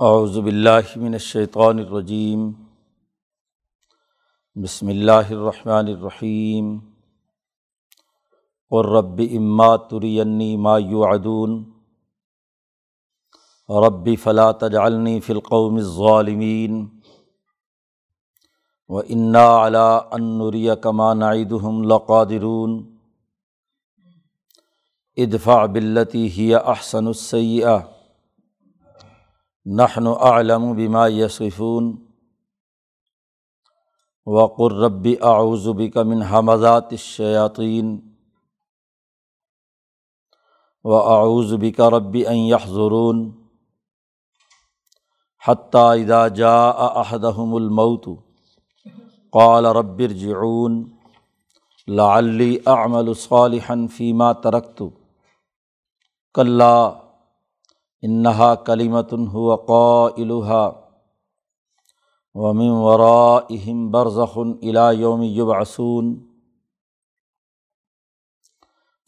اعوذ باللہ من الشیطان الرجیم۔ بسم اللہ الرحمن الرحیم۔ قرب اما ترینی ما یوعدون۔ رب فلا تجعلنی فی القوم الظالمین۔ و انا علی ان نریک ما نعدہم لقادرون۔ ادفع باللتی ہی احسن السیئہ۔ نحن اعلم بما یصفون وقر ربی اعوذ بک من حمزات الشیاطین و اعوذ بک ربی ان یحضرون حتیٰ اذا جاء احدهم الموت قال رب ارجعون لعلی اعمل صالحا فیما ترکت کلّا انہا کلیمت ہو قا ومن ورائہم برزخن الى یوم یبعثون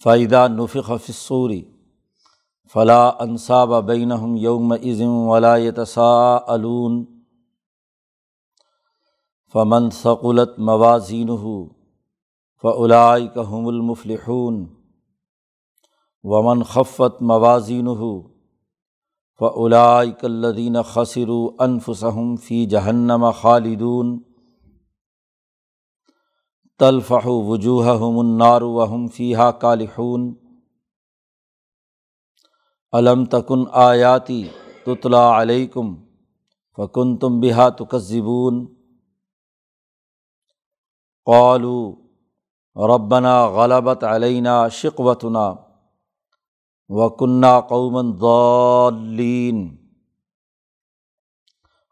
فائدہ نفخ فی الصور فلا انصاب بینہم یوم اذن ولا یتساءلون فمن ثقلت موازینہ فاولئک هم المفلحون. ومن خفت موازینہ فعلائک الدین خسر انفسم فی جہنم خالدون تلفح وجوہ النار وہم فیحہ کالحون علم تکن آیاتی تطلا علیکم فکن تم بحا تکذبون قالو ربنا غلبت علینہ شقوتنا و کنہ قومن ضالین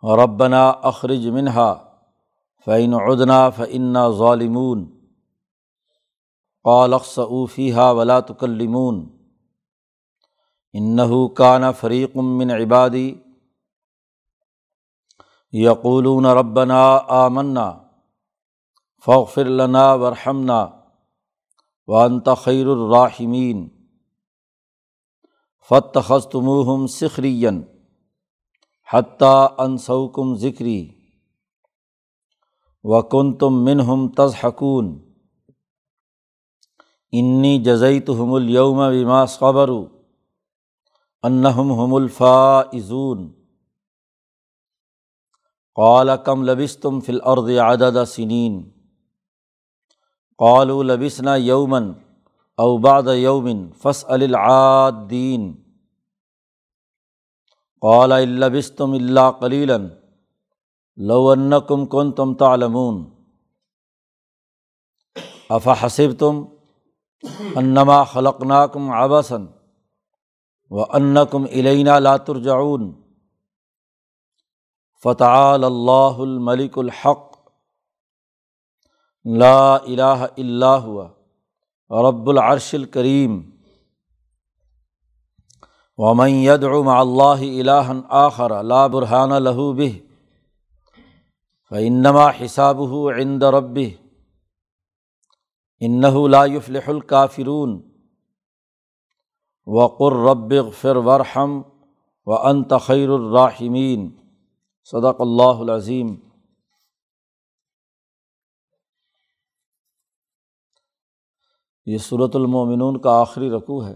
ربنا اخرج منہا فعین عدنا فعنا ظالمون. قالقص اوفیحہ ولا تکلمون انَََََََََََََََََََََََََََََََََََََََََََََََََََََََََََََََََََََََ فریقمن عبادی یقولون ربنا آمنا فغفر لنا ورحمنا وانت خیر الراحمین فت تمہم سخرین حتیٰ انسوکم ذکری و کن تم منہم تضحکون انی جزئی تم الوم بما صبر انہم ہم الفاظون قال کم لبس تم فل عرد عدد سنین قالو لبسنا یومن اوباد یومن فص العادین۔ قال البستم اللہ کلیلن لون کم کن تم تعلمون۔ اف حسب تم انما خلق ناکم آبسن و ان کم علینہ لاترجعون فتح اللہ الملک الحق۔ لا الہ الا ہوا۔ رب العرش الکریم ومن يدعو مع اللہ الہن آخر لا برحان لہو بہ فانما حسابه عند ربه. انه لا يفلح الكافرون. وقر رب اغفر یہ صورت المومنون کا آخری رقوع ہے۔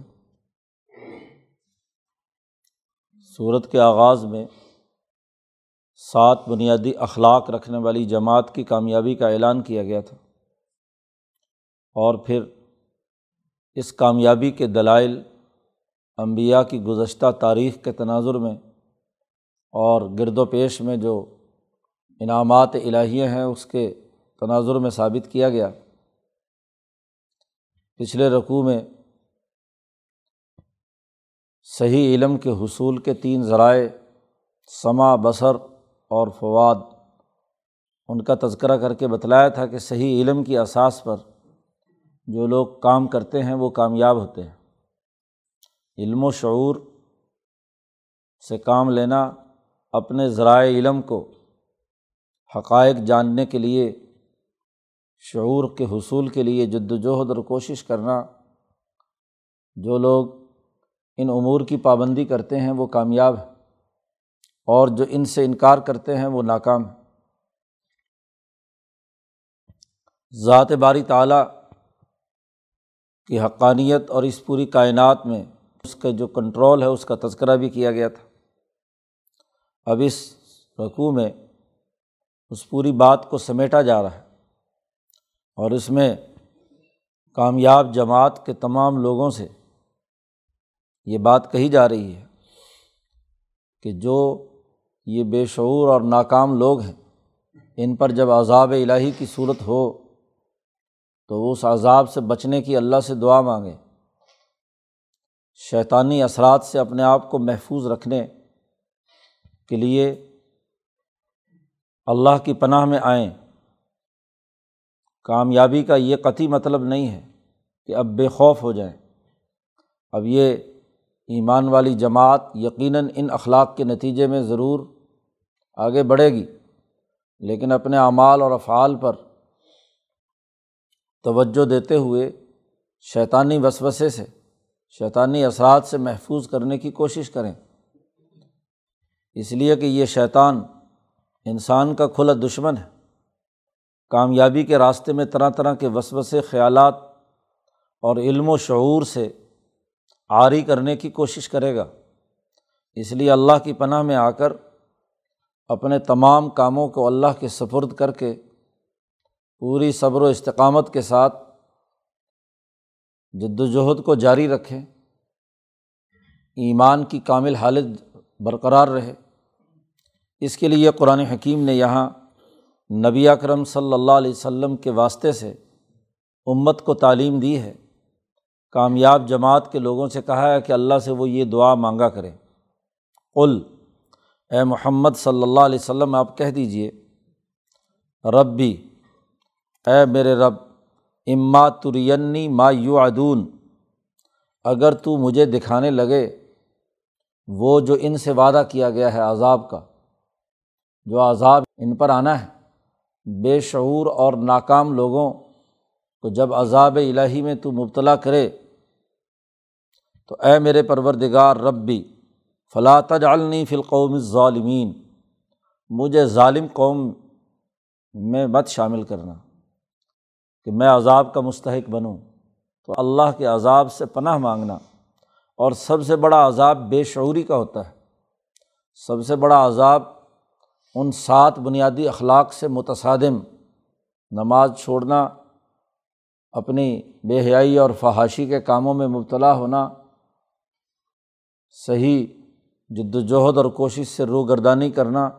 صورت کے آغاز میں سات بنیادی اخلاق رکھنے والی جماعت کی کامیابی کا اعلان کیا گیا تھا۔ اور پھر اس کامیابی کے دلائل امبیا کی گزشتہ تاریخ کے تناظر میں اور گرد و پیش میں جو انعامات الہیہ ہیں، اس کے تناظر میں ثابت کیا گیا۔ پچھلے رقوع میں صحیح علم کے حصول کے تین ذرائع سما بصر اور فواد، ان کا تذکرہ کر کے بتلایا تھا کہ صحیح علم کی اساس پر جو لوگ کام کرتے ہیں وہ کامیاب ہوتے ہیں۔ علم و شعور سے کام لینا اپنے ذرائع علم کو حقائق جاننے کے لیے شعور کے حصول کے لیے جد وجہد اور کوشش کرنا، جو لوگ ان امور کی پابندی کرتے ہیں وہ کامیاب ہیں، اور جو ان سے انکار کرتے ہیں وہ ناکام ہیں۔ ذات باری تعلیٰ کی حقانیت اور اس پوری کائنات میں اس کا جو کنٹرول ہے، اس کا تذکرہ بھی کیا گیا تھا۔ اب اس رقوع میں اس پوری بات کو سمیٹا جا رہا ہے۔ اور اس میں کامیاب جماعت کے تمام لوگوں سے یہ بات کہی جا رہی ہے کہ جو یہ بے شعور اور ناکام لوگ ہیں، ان پر جب عذاب الہی کی صورت ہو تو اس عذاب سے بچنے کی اللہ سے دعا مانگیں۔ شیطانی اثرات سے اپنے آپ کو محفوظ رکھنے کے لیے اللہ کی پناہ میں آئیں۔ کامیابی کا یہ قطعی مطلب نہیں ہے کہ اب بے خوف ہو جائیں۔ اب یہ ایمان والی جماعت یقیناً ان اخلاق کے نتیجے میں ضرور آگے بڑھے گی، لیکن اپنے اعمال اور افعال پر توجہ دیتے ہوئے شیطانی وسوسے سے، شیطانی اثرات سے محفوظ کرنے کی کوشش کریں۔ اس لیے کہ یہ شیطان انسان کا کھلا دشمن ہے۔ کامیابی کے راستے میں طرح طرح کے وسوسے، خیالات اور علم و شعور سے عاری کرنے کی کوشش کرے گا۔ اس لیے اللہ کی پناہ میں آ کر اپنے تمام کاموں کو اللہ کے سپرد کر کے پوری صبر و استقامت کے ساتھ جد وجہد کو جاری رکھیں ایمان کی کامل حالت برقرار رہے۔ اس کے لیے قرآن حکیم نے یہاں نبی اکرم صلی اللہ علیہ و کے واسطے سے امت کو تعلیم دی ہے۔ کامیاب جماعت کے لوگوں سے کہا ہے کہ اللہ سے وہ یہ دعا مانگا کرے۔ قل، اے محمد صلی اللہ علیہ و سلم آپ کہہ دیجیے رب بھی اے میرے رب، اما ترینی ما یو ادون اگر تو مجھے دکھانے لگے، وہ جو ان سے وعدہ کیا گیا ہے عذاب کا، جو عذاب ان پر آنا ہے۔ بے شعور اور ناکام لوگوں کو جب عذاب الہی میں تو مبتلا کرے تو اے میرے پروردگار ربی فلاں تجعلنی فی القوم ظالمین مجھے ظالم قوم میں مت شامل کرنا کہ میں عذاب کا مستحق بنوں۔ تو اللہ کے عذاب سے پناہ مانگنا اور سب سے بڑا عذاب بے شعوری کا ہوتا ہے۔ سب سے بڑا عذاب ان سات بنیادی اخلاق سے متصادم نماز چھوڑنا، اپنی بے حیائی اور فحاشی کے کاموں میں مبتلا ہونا، صحیح جد وجہد اور کوشش سے روگردانی کرنا،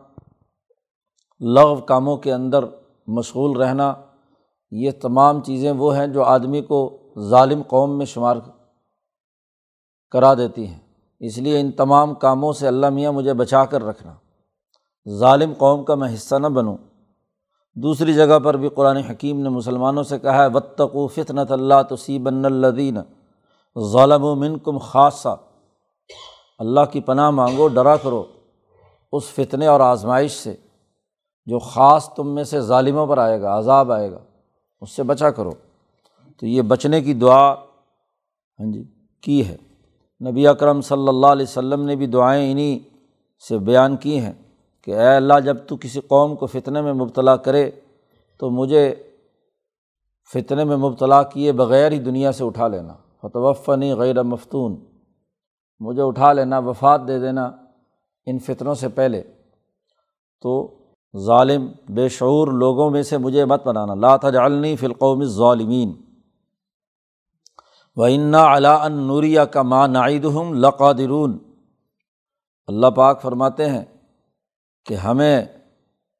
لغو کاموں کے اندر مشغول رہنا، یہ تمام چیزیں وہ ہیں جو آدمی کو ظالم قوم میں شمار کرا دیتی ہیں۔ اس لیے ان تمام کاموں سے اللہ میاں مجھے بچا کر رکھنا۔ ظالم قوم کا میں حصہ نہ بنوں۔ دوسری جگہ پر بھی قرآن حکیم نے مسلمانوں سے کہا ہے وطقو فطنت اللہ تصیبن الدین ظالم و من کم خاصہ اللہ کی پناہ مانگو، ڈرا کرو اس فتنے اور آزمائش سے جو خاص تم میں سے ظالموں پر آئے گا، عذاب آئے گا، اس سے بچا کرو۔ تو یہ بچنے کی دعا ہاں جی کی ہے۔ نبی اکرم صلی اللہ علیہ و سلم نے بھی دعائیں انہیں سے بیان کی ہیں۔ کہ اے اللہ جب تو کسی قوم کو فتنے میں مبتلا کرے تو مجھے فتنے میں مبتلا کیے بغیر ہی دنیا سے اٹھا لینا۔ فتوفنی غیر مفتون۔ مجھے اٹھا لینا، وفات دے دینا ان فتنوں سے پہلے۔ تو ظالم، بے شعور لوگوں میں سے مجھے مت بنانا۔ لا تجعلنی فی القوم ظالمین و انا علا ان نوریہ کا ماں نائد ہم لقادرون۔ اللہ پاک فرماتے ہیں کہ ہمیں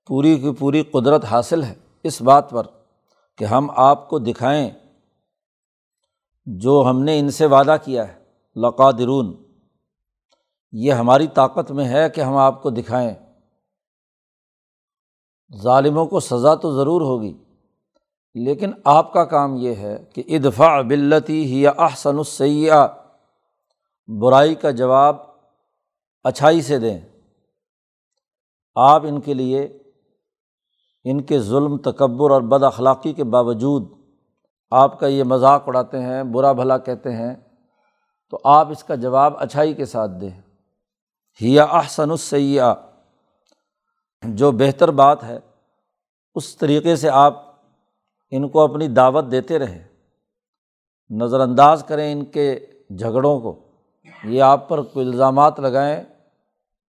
پوری کی پوری قدرت حاصل ہے اس بات پر کہ ہم آپ کو دکھائیں جو ہم نے ان سے وعدہ کیا ہے۔ لقادرون، یہ ہماری طاقت میں ہے کہ ہم آپ کو دکھائیں۔ ظالموں کو سزا تو ضرور ہوگی، لیکن آپ کا کام یہ ہے کہ ادفاع بلتی ہی احسن السیہ برائی کا جواب اچھائی سے دیں۔ آپ ان کے لیے ان کے ظلم، تکبر اور بد اخلاقی کے باوجود آپ کا یہ مذاق اڑاتے ہیں، برا بھلا کہتے ہیں، تو آپ اس کا جواب اچھائی کے ساتھ دیں۔ ہیا احسن السیہ جو بہتر بات ہے، اس طریقے سے آپ ان کو اپنی دعوت دیتے رہیں۔ نظر انداز کریں ان کے جھگڑوں کو۔ یہ آپ پر کوئی الزامات لگائیں،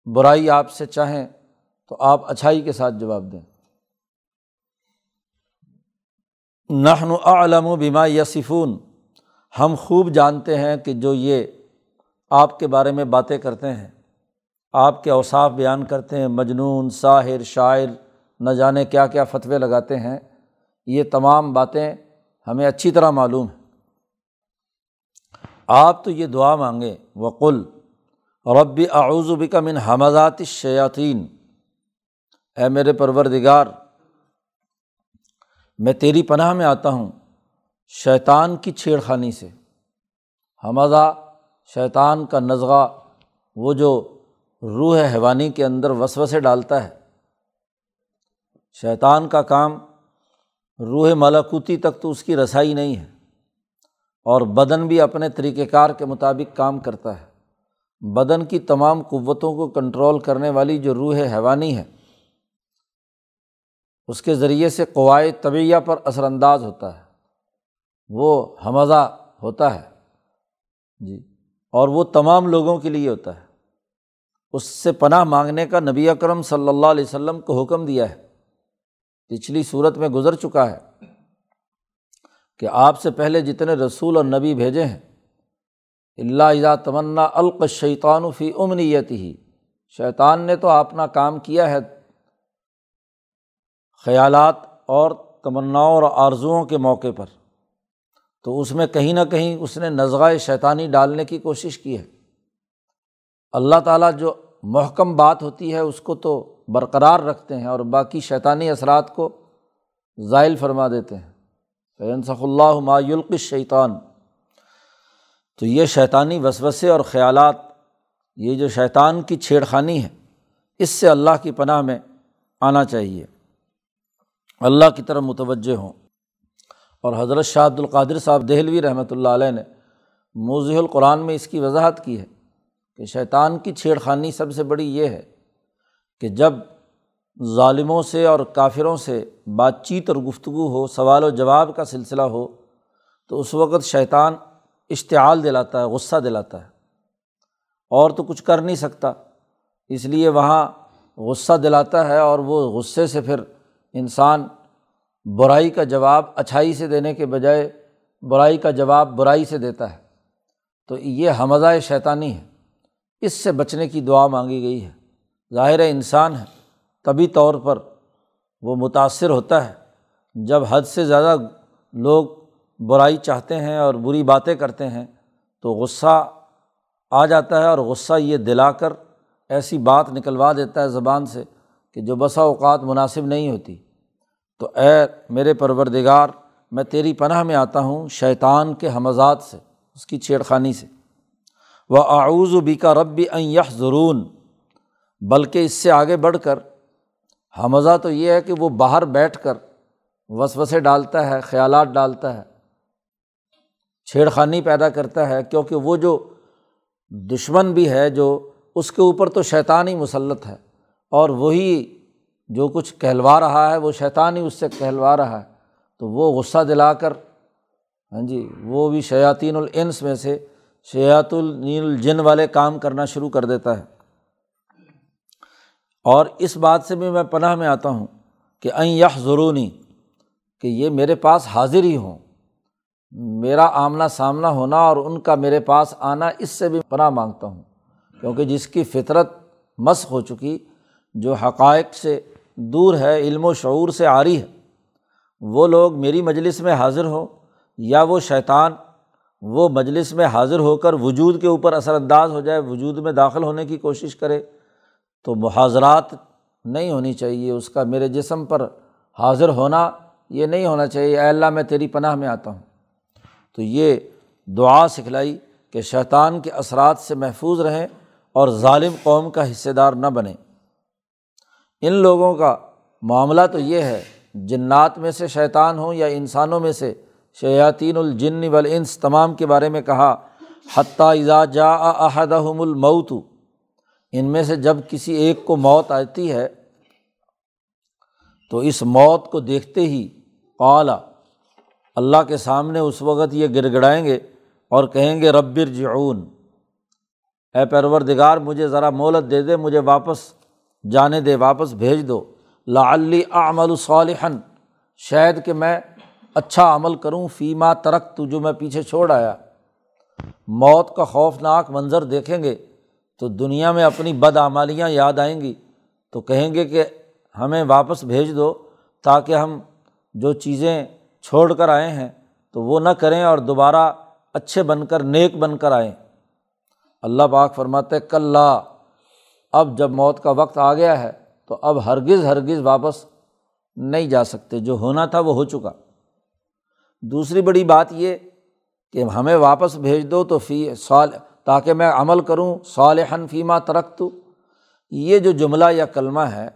برائی آپ سے چاہیں۔ تو آپ اچھائی کے ساتھ جواب دیں۔ نحن اعلم و بیما یسفون ہم خوب جانتے ہیں کہ جو یہ آپ کے بارے میں باتیں کرتے ہیں، آپ کے اوصاف بیان کرتے ہیں، مجنون، ساحر، شاعر، نہ جانے کیا کیا فتوے لگاتے ہیں، یہ تمام باتیں ہمیں اچھی طرح معلوم ہیں۔ آپ تو یہ دعا مانگیں، وقل ربی اعوذ کا من حمضات شیاطین اے میرے پروردگار، میں تیری پناہ میں آتا ہوں شیطان کی چھیڑ خانی سے۔ حمزہ شیطان کا نزغہ، وہ جو روح حیوانی کے اندر وسو سے ڈالتا ہے۔ شیطان کا کام روح ملاکوتی تک تو اس کی رسائی نہیں ہے، اور بدن بھی اپنے طریقۂ کار کے مطابق کام کرتا ہے۔ بدن کی تمام قوتوں کو کنٹرول کرنے والی جو روح حیوانی ہے اس کے ذریعے سے قواعد طبعیہ پر اثر انداز ہوتا ہے۔ وہ حمزہ ہوتا ہے۔ جی۔ اور وہ تمام لوگوں کے لیے ہوتا ہے۔ اس سے پناہ مانگنے کا نبی اکرم صلی اللہ علیہ وسلم کو حکم دیا ہے۔ پچھلی صورت میں گزر چکا ہے کہ آپ سے پہلے جتنے رسول اور نبی بھیجے ہیں اللہ اذا تمنا الق شیطان فی امنیت ہی شیطان نے تو اپنا کام کیا ہے خیالات اور تمناؤں اور آرزوؤں کے موقع پر۔ تو اس میں کہیں نہ کہیں اس نے نظغۂ شیطانی ڈالنے کی کوشش کی ہے۔ اللہ تعالیٰ جو محکم بات ہوتی ہے اس کو تو برقرار رکھتے ہیں اور باقی شیطانی اثرات کو ذائل فرما دیتے ہیں۔ فینصف اللہ مایلق شیطان تو یہ شیطانی وسوسے اور خیالات، یہ جو شیطان کی چھیڑ خانی ہے، اس سے اللہ کی پناہ میں آنا چاہیے۔ اللہ کی طرف متوجہ ہوں۔ اور حضرت شاہ عبد القادر صاحب دہلوی رحمۃ اللہ علیہ نے موضح القرآن میں اس کی وضاحت کی ہے کہ شیطان کی چھیڑ خانی سب سے بڑی یہ ہے کہ جب ظالموں سے اور کافروں سے بات چیت اور گفتگو ہو، سوال و جواب کا سلسلہ ہو، تو اس وقت شیطان اشتعال دلاتا ہے، غصہ دلاتا ہے۔ اور تو کچھ کر نہیں سکتا، اس لیے وہاں غصہ دلاتا ہے اور وہ غصے سے پھر انسان برائی کا جواب اچھائی سے دینے کے بجائے برائی کا جواب برائی سے دیتا ہے۔ تو یہ حمزہ شیطانی ہے۔ اس سے بچنے کی دعا مانگی گئی ہے۔ ظاہر انسان ہے۔ طبی طور پر وہ متاثر ہوتا ہے۔ جب حد سے زیادہ لوگ برائی چاہتے ہیں اور بری باتیں کرتے ہیں تو غصہ آ جاتا ہے اور غصہ یہ دلا کر ایسی بات نکلوا دیتا ہے زبان سے کہ جو بسا اوقات مناسب نہیں ہوتی۔ تو اے میرے پروردگار، میں تیری پناہ میں آتا ہوں شیطان کے حمزات سے، اس کی چھیڑ خانی سے۔ وہ آعوز و کا ربی این ضرون بلکہ اس سے آگے بڑھ کر۔ حمزہ تو یہ ہے کہ وہ باہر بیٹھ کر وسوسے ڈالتا ہے، خیالات ڈالتا ہے۔ چھیڑ خانی پیدا کرتا ہے، کیونکہ وہ جو دشمن بھی ہے، جو اس کے اوپر تو شیطان ہی مسلط ہے۔ اور وہی جو کچھ کہلوا رہا ہے، وہ شیطان ہی اس سے کہلوا رہا ہے، تو وہ غصہ دلا کر ہاں جی وہ بھی شیاطین العنس میں سے شیات النین الجن والے کام کرنا شروع کر دیتا ہے۔ اور اس بات سے بھی میں پناہ میں آتا ہوں کہ این یہ ضرونی کہ یہ میرے پاس حاضر ہی ہوں۔ میرا آمنا سامنا ہونا اور ان کا میرے پاس آنا، اس سے بھی پناہ مانگتا ہوں۔ کیونکہ جس کی فطرت مسق ہو چکی جو حقائق سے دور ہے، علم و شعور سے عاری ہے۔ وہ لوگ میری مجلس میں حاضر ہوں یا وہ شیطان وہ مجلس میں حاضر ہو کر وجود کے اوپر اثر انداز ہو جائے، وجود میں داخل ہونے کی کوشش کرے، تو محاذرات نہیں ہونی چاہیے۔ اس کا میرے جسم پر حاضر ہونا یہ نہیں ہونا چاہیے۔ اے اللہ، میں تیری پناہ میں آتا ہوں۔ تو یہ دعا سکھلائی کہ شیطان کے اثرات سے محفوظ رہیں اور ظالم قوم کا حصہ دار نہ بنے ان لوگوں کا معاملہ تو یہ ہے، جنات میں سے شیطان ہوں یا انسانوں میں سے، شیاطین الجن والانس تمام کے بارے میں کہا، حتیٰ اذا جا احدہم الموت، ان میں سے جب کسی ایک کو موت آتی ہے، تو اس موت کو دیکھتے ہی قالا اللہ کے سامنے اس وقت یہ گڑ گڑائیں گے اور کہیں گے ربر جعون اے پرور مجھے ذرا مولت دے دے، مجھے واپس جانے دے واپس بھیج دو۔ لعلی اعمل صالحن شاید کہ میں اچھا عمل کروں، فیما ترک تو جو میں پیچھے چھوڑ آیا۔ موت کا خوفناک منظر دیکھیں گے تو دنیا میں اپنی بدعمالیاں یاد آئیں گی۔ تو کہیں گے کہ ہمیں واپس بھیج دو تاکہ ہم جو چیزیں چھوڑ کر آئے ہیں تو وہ نہ کریں اور دوبارہ اچھے بن کر، نیک بن کر آئیں۔ اللہ پاک فرماتے کل اب جب موت کا وقت آ گیا ہے تو اب ہرگز ہرگز واپس نہیں جا سکتے۔ جو ہونا تھا وہ ہو چکا۔ دوسری بڑی بات یہ کہ ہمیں واپس بھیج دو تو فی سال تاکہ میں عمل کروں صالحن فیمہ ترقت یہ جو جملہ یا کلمہ ہے،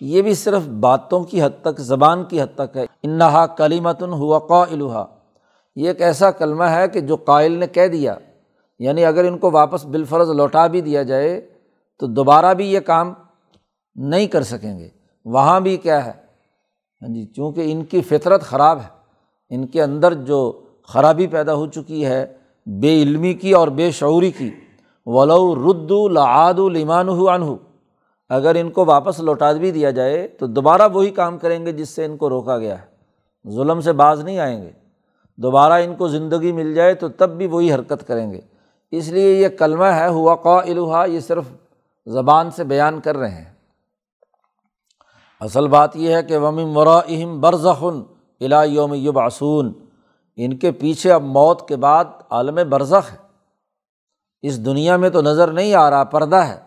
یہ بھی صرف باتوں کی حد تک، زبان کی حد تک ہے۔ انہا کلیمتن ہوا قلحا یہ ایک ایسا کلمہ ہے کہ جو قائل نے کہہ دیا۔ یعنی اگر ان کو واپس بالفرض لوٹا بھی دیا جائے تو دوبارہ بھی یہ کام نہیں کر سکیں گے۔ وہاں بھی کیا ہے؟ ہاں جی چونکہ ان کی فطرت خراب ہے، ان کے اندر جو خرابی پیدا ہو چکی ہے، بے علمی کی اور بے شعوری کی، ولو رد العاد المان ہو اگر ان کو واپس لوٹا بھی دیا جائے، تو دوبارہ وہی کام کریں گے جس سے ان کو روکا گیا ہے۔ ظلم سے باز نہیں آئیں گے۔ دوبارہ ان کو زندگی مل جائے، تو تب بھی وہی حرکت کریں گے۔ اس لیے یہ کلمہ ہے ہوا قا الحا یہ صرف زبان سے بیان کر رہے ہیں۔ اصل بات یہ ہے کہ ومی مرا اہم برزخن الا یوم یبعثون ان کے پیچھے اب موت کے بعد عالم برزخ ہے۔ اس دنیا میں تو نظر نہیں آ رہا، پردہ ہے۔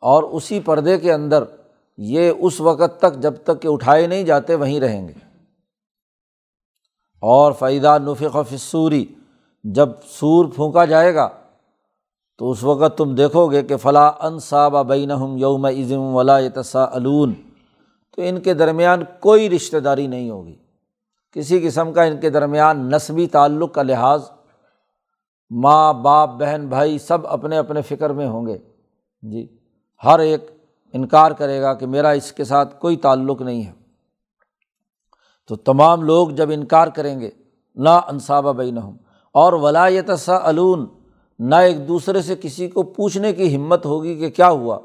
اور اسی پردے کے اندر یہ اس وقت تک جب تک کہ اٹھائے نہیں جاتے وہیں رہیں گے۔ اور فائدہ نفق فصوری جب سور پھونکا جائے گا تو اس وقت تم دیکھو گے کہ فلاں انصاب بین ہم یوم عظم ولا تسا علون تو ان کے درمیان کوئی رشتہ داری نہیں ہوگی۔ کسی قسم کا ان کے درمیان نسبی تعلق کا لحاظ ماں، باپ، بہن، بھائی سب اپنے اپنے فکر میں ہوں گے۔ جی ہر ایک انکار کرے گا کہ میرا اس کے ساتھ کوئی تعلق نہیں ہے۔ تو تمام لوگ جب انکار کریں گے نہ انصابہ بین ہوں اور ولایت سا علون نہ ایک دوسرے سے کسی کو پوچھنے کی ہمت ہوگی کہ کیا ہوا۔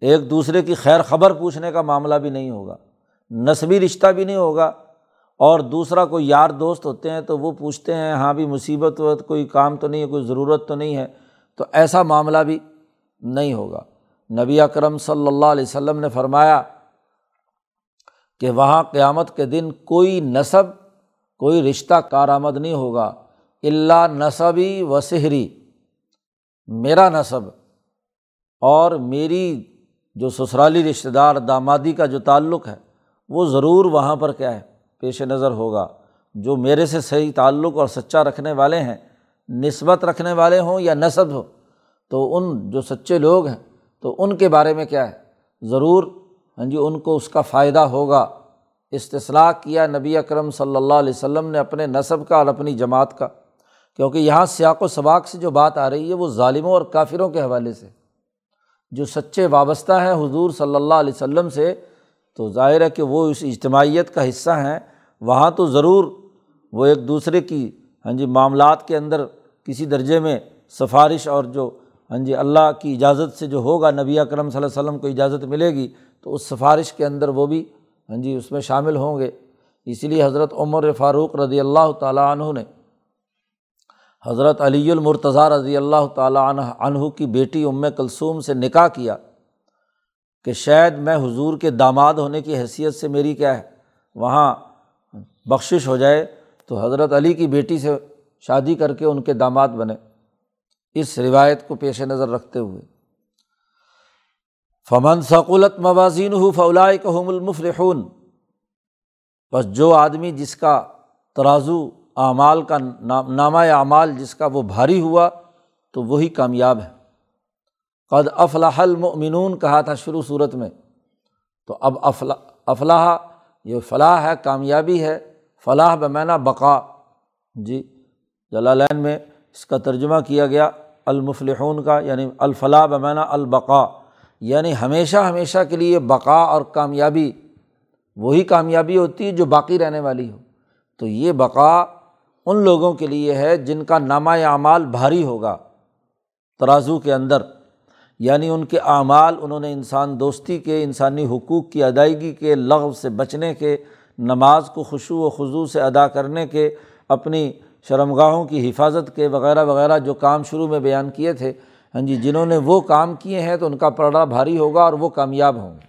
ایک دوسرے کی خیر خبر پوچھنے کا معاملہ بھی نہیں ہوگا نصبی رشتہ بھی نہیں ہوگا۔ اور دوسرا کوئی یار دوست ہوتے ہیں تو وہ پوچھتے ہیں ہاں بھی مصیبت وت کوئی کام تو نہیں ہے، کوئی ضرورت تو نہیں ہے۔ تو ایسا معاملہ بھی نہیں ہوگا۔ نبی اکرم صلی اللہ علیہ وسلم نے فرمایا کہ وہاں قیامت کے دن کوئی نصب کوئی رشتہ کارآمد نہیں ہوگا۔ اللہ نصبی و سحری میرا نصب اور میری جو سسرالی رشتہ دار دامادی کا جو تعلق ہے، وہ ضرور وہاں پر کیا ہے، پیش نظر ہوگا۔ جو میرے سے صحیح تعلق اور سچا رکھنے والے ہیں، نسبت رکھنے والے ہوں یا نصب ہو، تو ان جو سچے لوگ ہیں، تو ان کے بارے میں کیا ہے؟ ضرور ہاں جی ان کو اس کا فائدہ ہوگا۔ استصلاح کیا نبی اکرم صلی اللہ علیہ وسلم نے اپنے نصب کا اور اپنی جماعت کا۔ کیونکہ یہاں سیاق و سباق سے جو بات آ رہی ہے وہ ظالموں اور کافروں کے حوالے سے۔ جو سچے وابستہ ہیں حضور صلی اللہ علیہ وسلم سے، تو ظاہر ہے کہ وہ اس اجتماعیت کا حصہ ہیں۔ وہاں تو ضرور وہ ایک دوسرے کی ہاں جی معاملات کے اندر کسی درجے میں سفارش اور جو ہاں جی اللہ کی اجازت سے جو ہوگا، نبی اکرم صلی اللہ علیہ وسلم کو اجازت ملے گی، تو اس سفارش کے اندر وہ بھی ہاں جی اس میں شامل ہوں گے۔ اسی لیے حضرت عمر فاروق رضی اللہ تعالیٰ عنہ نے حضرت علی المرتضیٰ رضی اللہ تعالیٰ عنہ عنہ کی بیٹی ام کلثوم سے نکاح کیا کہ شاید میں حضور کے داماد ہونے کی حیثیت سے میری کیا ہے، وہاں بخشش ہو جائے تو حضرت علی کی بیٹی سے شادی کر کے ان کے داماد بنے۔ اس روایت کو پیش نظر رکھتے ہوئے۔ فمن ثقولت موازین ہو فلاء کہم المفرحون بس جو آدمی جس کا ترازو اعمال کا نامہ اعمال جس کا وہ بھاری ہوا تو وہی کامیاب ہے۔ قد افلاح المؤمنون کہا تھا شروع صورت میں۔ تو اب افلاح افلاح، یہ فلاح ہے، کامیابی ہے۔ فلاح بمینہ بقا جی جلالین میں اس کا ترجمہ کیا گیا۔ المفلحون کا یعنی الفلاح بمینہ البقا یعنی ہمیشہ ہمیشہ کے لیے بقا اور کامیابی۔ وہی کامیابی ہوتی ہے جو باقی رہنے والی ہو۔ تو یہ بقا ان لوگوں کے لیے ہے جن کا نامہ اعمال بھاری ہوگا، ترازو کے اندر۔ یعنی ان کے اعمال انہوں نے انسان دوستی کے، انسانی حقوق کی ادائیگی کے، لغو سے بچنے کے، نماز کو خوشو و خضو سے ادا کرنے کے، اپنی شرمگاہوں کی حفاظت کے وغیرہ وغیرہ جو کام شروع میں بیان کیے تھے۔ ہاں جی جنہوں نے وہ کام کیے ہیں تو ان کا پڑا بھاری ہوگا اور وہ کامیاب ہوں گے۔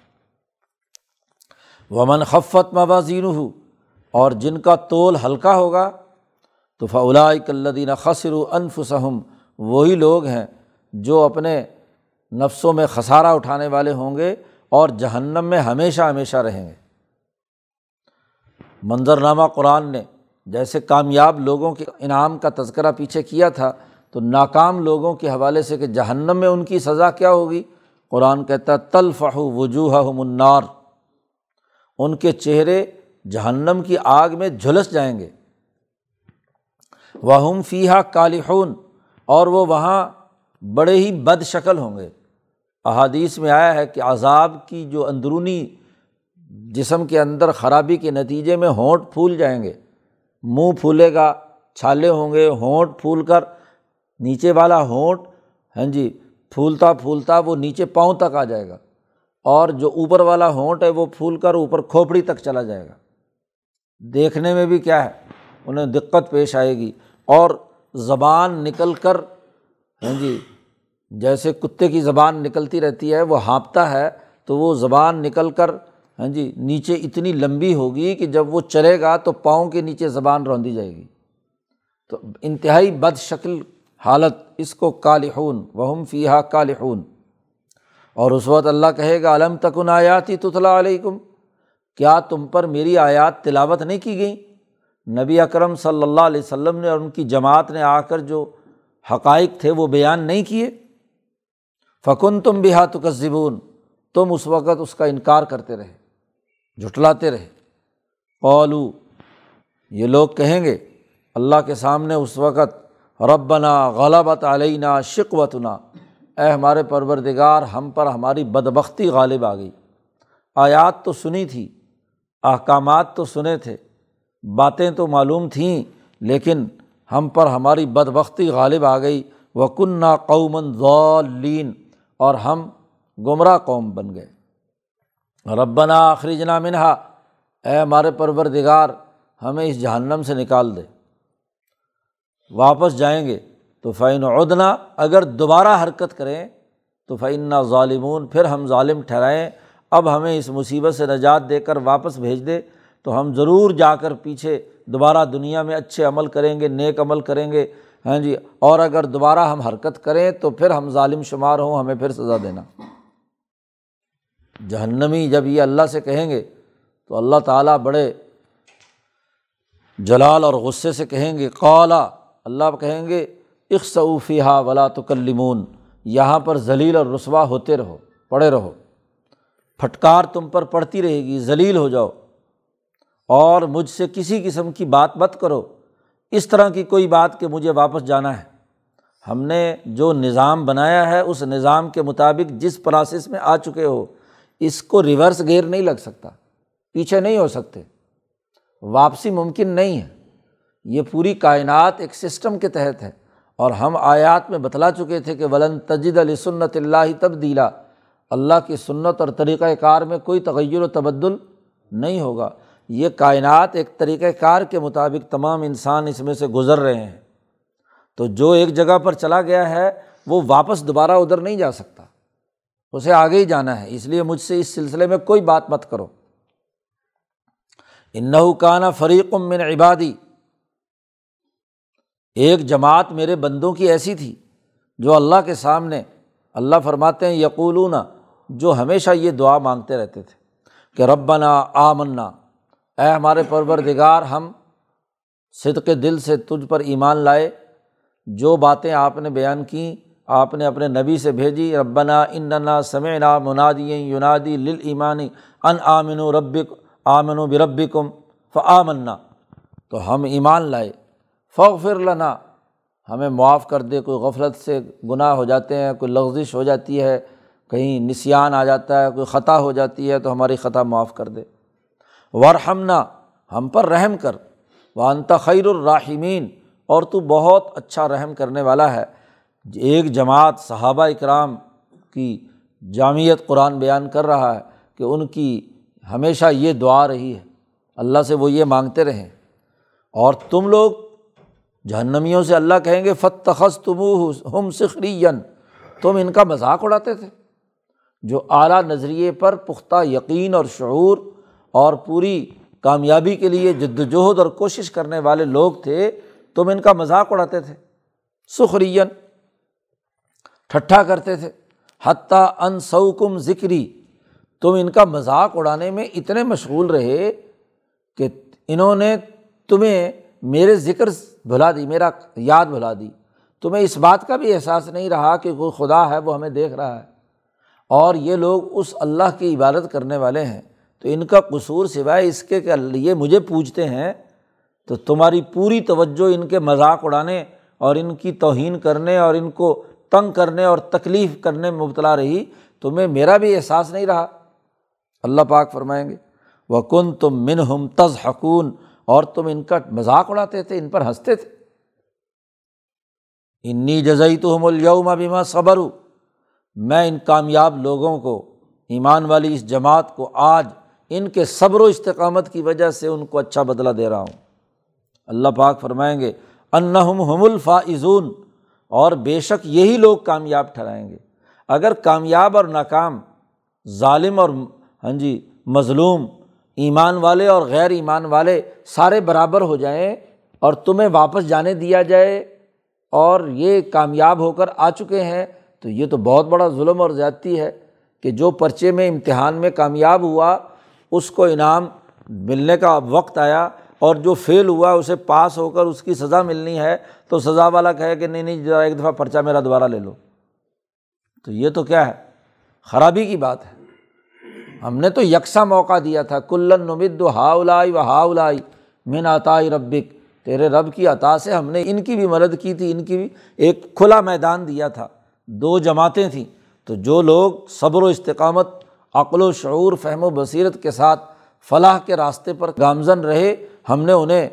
ومن خفت موازین ہو اور جن کا تول ہلکا ہوگا تو فلاء کلدین خسر و انفسم وہی لوگ ہیں جو اپنے نفسوں میں خسارہ اٹھانے والے ہوں گے اور جہنم میں ہمیشہ ہمیشہ رہیں گے۔ منظرنامہ قرآن نے جیسے کامیاب لوگوں کے انعام کا تذکرہ پیچھے کیا تھا، تو ناکام لوگوں کے حوالے سے کہ جہنم میں ان کی سزا کیا ہوگی۔ قرآن کہتا ہے تلفہ وجوہ منار ان کے چہرے جہنم کی آگ میں جھلس جائیں گے۔ وہ فیحہ کالحون، اور وہ وہاں بڑے ہی بد شکل ہوں گے۔ احادیث میں آیا ہے کہ عذاب کی جو اندرونی جسم کے اندر خرابی کے نتیجے میں ہونٹ پھول جائیں گے۔ منہ پھولے گا، چھالے ہوں گے، ہونٹ پھول کر نیچے والا ہونٹ ہاں جی پھولتا پھولتا وہ نیچے پاؤں تک آ جائے گا۔ اور جو اوپر والا ہونٹ ہے وہ پھول کر اوپر کھوپڑی تک چلا جائے گا۔ دیکھنے میں بھی کیا ہے، انہیں دقت پیش آئے گی۔ اور زبان نکل کر ہاں جی جیسے کتے کی زبان نکلتی رہتی ہے، وہ ہانپتا ہے، تو وہ زبان نکل کر ہاں جی نیچے اتنی لمبی ہوگی کہ جب وہ چلے گا تو پاؤں کے نیچے زبان روندی جائے گی۔ تو انتہائی بد شکل حالت اس کو کالحون، وہم فیحہ کالحون۔ اور اس وقت اللہ کہے گا علم تکن آیات ہی تطلا علیکم؟ کیا تم پر میری آیات تلاوت نہیں کی گئیں؟ نبی اکرم صلی اللہ علیہ وسلم نے اور ان کی جماعت نے آ کر جو حقائق تھے وہ بیان نہیں کیے۔ فکن تم بھی ہاتھ تم اس وقت اس کا انکار کرتے رہے، جھٹلاتے رہے۔ قولو یہ لوگ کہیں گے، اللہ کے سامنے اس وقت ربنا غلبت علینا شکوتنا اے ہمارے پروردگار، ہم پر ہماری بدبختی غالب آ گئی۔ آیات تو سنی تھی، احکامات تو سنے تھے باتیں تو معلوم تھیں، لیکن ہم پر ہماری بدبختی غالب آ گئی۔ وہ کنہ قومن ضالین اور ہم گمراہ قوم بن گئے۔ ربنا آخری جنا منہا اے ہمارے پروردگار، ہمیں اس جہنم سے نکال دے۔ واپس جائیں گے۔ تو فعین عدنا، اگر دوبارہ حرکت کریں، تو فعین ظالمون، پھر ہم ظالم ٹھہرائیں۔ اب ہمیں اس مصیبت سے نجات دے کر واپس بھیج دے۔ تو ہم ضرور جا کر پیچھے دوبارہ دنیا میں اچھے عمل کریں گے، نیک عمل کریں گے۔ ہاں جی اور اگر دوبارہ ہم حرکت کریں تو پھر ہم ظالم شمار ہوں، ہمیں پھر سزا دینا۔ جہنمی جب یہ اللہ سے کہیں گے تو اللہ تعالیٰ بڑے جلال اور غصے سے کہیں گے۔ قالا اللہ کہیں گے اقصوفیہ ولا تو یہاں پر ذلیل اور رسوا ہوتے رہو، پڑے رہو۔ پھٹکار تم پر پڑتی رہے گی، ذلیل ہو جاؤ۔ اور مجھ سے کسی قسم کی بات مت کرو۔ اس طرح کی کوئی بات کہ مجھے واپس جانا ہے۔ ہم نے جو نظام بنایا ہے، اس نظام کے مطابق جس پروسیس میں آ چکے ہو، اس کو ریورس گیئر نہیں لگ سکتا۔ پیچھے نہیں ہو سکتے۔ واپسی ممکن نہیں ہے۔ یہ پوری کائنات ایک سسٹم کے تحت ہے۔ اور ہم آیات میں بتلا چکے تھے کہ ولن تجد علی سنت اللہ تبدیلا۔ اللہ کی سنت اور طریقۂ کار میں کوئی تغیر و تبدل نہیں ہوگا۔ یہ کائنات ایک طریقۂ کار کے مطابق تمام انسان اس میں سے گزر رہے ہیں۔ تو جو ایک جگہ پر چلا گیا ہے، وہ واپس دوبارہ ادھر نہیں جا سکتا۔ اسے آگے ہی جانا ہے۔ اس لیے مجھ سے اس سلسلے میں کوئی بات مت کرو۔ انّو اے ہمارے پروردگار، ہم صدق دل سے تجھ پر ایمان لائے، جو باتیں آپ نے بیان کیں آپ نے اپنے نبی سے بھیجی، ربنا اننا سمعنا منادی یونادی لل ایمانی ان آمن و ربک آمن و بربی کم فعمنا تو ہم ایمان لائے۔ فغفر لنا۔ ہمیں معاف کر دے، کوئی غفلت سے گناہ ہو جاتے ہیں، کوئی لغزش ہو جاتی ہے، کہیں نسیان آ جاتا ہے، کوئی خطا ہو جاتی ہے، تو ہماری خطا معاف کر دے۔ ورحمنا ہم پر رحم کر۔ وانتا خیر الرحمین، اور تو بہت اچھا رحم کرنے والا ہے۔ ایک جماعت صحابہ اکرام کی جامعت قرآن بیان کر رہا ہے کہ ان کی ہمیشہ یہ دعا رہی ہے۔ اللہ سے وہ یہ مانگتے رہیں۔ اور تم لوگ جہنمیوں سے اللہ کہیں گے فتخص تم ہم سخری تم ان کا مذاق اڑاتے تھے۔ جو اعلیٰ نظریے پر پختہ یقین اور شعور اور پوری کامیابی کے لیے جد وجہد اور کوشش کرنے والے لوگ تھے، تم ان کا مذاق اڑاتے تھے۔ سخرین ٹھٹھا کرتے تھے۔ حتیٰ ان سوکم ذکری، تم ان کا مذاق اڑانے میں اتنے مشغول رہے کہ انہوں نے تمہیں میرے ذکر بھلا دی، میرا یاد بھلا دی۔ تمہیں اس بات کا بھی احساس نہیں رہا کہ کوئی خدا ہے، وہ ہمیں دیکھ رہا ہے۔ اور یہ لوگ اس اللہ کی عبادت کرنے والے ہیں۔ تو ان کا قصور سوائے اس کے کہ یہ مجھے پوچھتے ہیں، تو تمہاری پوری توجہ ان کے مذاق اڑانے اور ان کی توہین کرنے اور ان کو تنگ کرنے اور تکلیف کرنے میں مبتلا رہی، تمہیں میرا بھی احساس نہیں رہا۔ اللہ پاک فرمائیں گے وہ کن تم من ہم تز حکون اور تم ان کا مذاق اڑاتے تھے، ان پر ہنستے تھے۔ انی جزئی تو ہم الوما بیما صبر میں ان کامیاب لوگوں کو، ایمان والی اس جماعت کو آج ان کے صبر و استقامت کی وجہ سے ان کو اچھا بدلا دے رہا ہوں۔ اللہ پاک فرمائیں گے، انہم ہم الفاظون اور بے شک یہی لوگ کامیاب ٹھہرائیں گے۔ اگر کامیاب اور ناکام، ظالم اور ہاں جی مظلوم، ایمان والے اور غیر ایمان والے سارے برابر ہو جائیں اور تمہیں واپس جانے دیا جائے اور یہ کامیاب ہو کر آ چکے ہیں، تو یہ تو بہت بڑا ظلم اور زیادتی ہے کہ جو پرچے میں امتحان میں کامیاب ہوا اس کو انعام ملنے کا وقت آیا اور جو فیل ہوا اسے پاس ہو کر اس کی سزا ملنی ہے تو سزا والا کہے کہ نہیں نہیں، ذرا ایک دفعہ پرچہ میرا دوبارہ لے لو۔ تو یہ تو کیا ہے؟ خرابی کی بات ہے۔ ہم نے تو یکساں موقع دیا تھا۔ کلن نمد ہا الائی و ہا الائی من عطائی ربک۔ تیرے رب کی عطا سے ہم نے ان کی بھی مدد کی تھی، ان کی بھی ایک کھلا میدان دیا تھا۔ دو جماعتیں تھیں۔ تو جو لوگ صبر و استقامت عقل و شعور، فہم و بصیرت کے ساتھ فلاح کے راستے پر گامزن رہے، ہم نے انہیں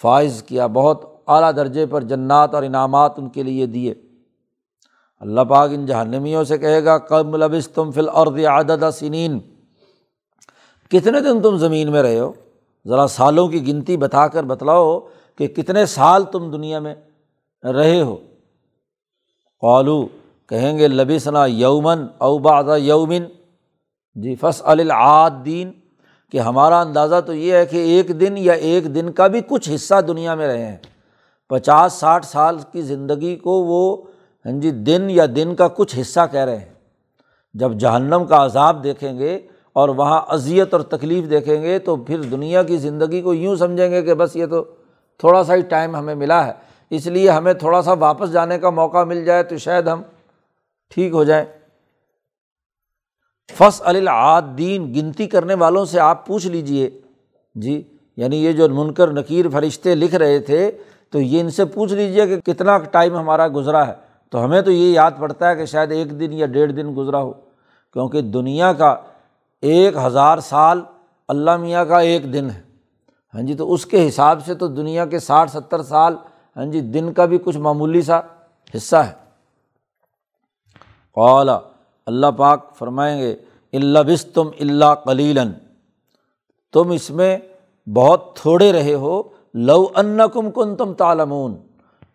فائز کیا، بہت اعلیٰ درجے پر جنات اور انعامات ان کے لیے دیے۔ اللہ پاک ان جہنمیوں سے کہے گا کب لبس تم فل اور عادت سنین کتنے دن تم زمین میں رہے ہو؟ ذرا سالوں کی گنتی بتا کر بتلاؤ کہ کتنے سال تم دنیا میں رہے ہو۔ قالو کہیں گے لبسنا یومن اوباد یومن۔ جی فص العادین کہ ہمارا اندازہ تو یہ ہے کہ ایک دن یا ایک دن کا بھی کچھ حصہ دنیا میں رہے ہیں۔ پچاس، ساٹھ سال کی زندگی کو وہ ہاں جی دن یا دن کا کچھ حصہ کہہ رہے ہیں۔ جب جہنم کا عذاب دیکھیں گے اور وہاں اذیت اور تکلیف دیکھیں گے تو پھر دنیا کی زندگی کو یوں سمجھیں گے کہ بس یہ تو تھوڑا سا ہی ٹائم ہمیں ملا ہے۔ اس لیے ہمیں تھوڑا سا واپس جانے کا موقع مل جائے تو شاید ہم ٹھیک ہو جائیں۔ فص العادین گنتی کرنے والوں سے آپ پوچھ لیجیے جی یعنی یہ جو منکر، نکیر فرشتے لکھ رہے تھے، تو یہ ان سے پوچھ لیجیے کہ کتنا ٹائم ہمارا گزرا ہے۔ تو ہمیں تو یہ یاد پڑتا ہے کہ شاید ایک دن یا ڈیڑھ دن گزرا ہو۔ کیونکہ دنیا کا ایک ہزار سال اللہ میاں کا ایک دن ہے۔ ہاں جی تو اس کے حساب سے تو دنیا کے ساٹھ، ستر سال ہاں جی دن کا بھی کچھ معمولی سا حصہ ہے۔ اولا اللہ پاک فرمائیں گے اللہ بس تم اللہ کلیلن تم اس میں بہت تھوڑے رہے ہو، لو ان کم کن تم تالمون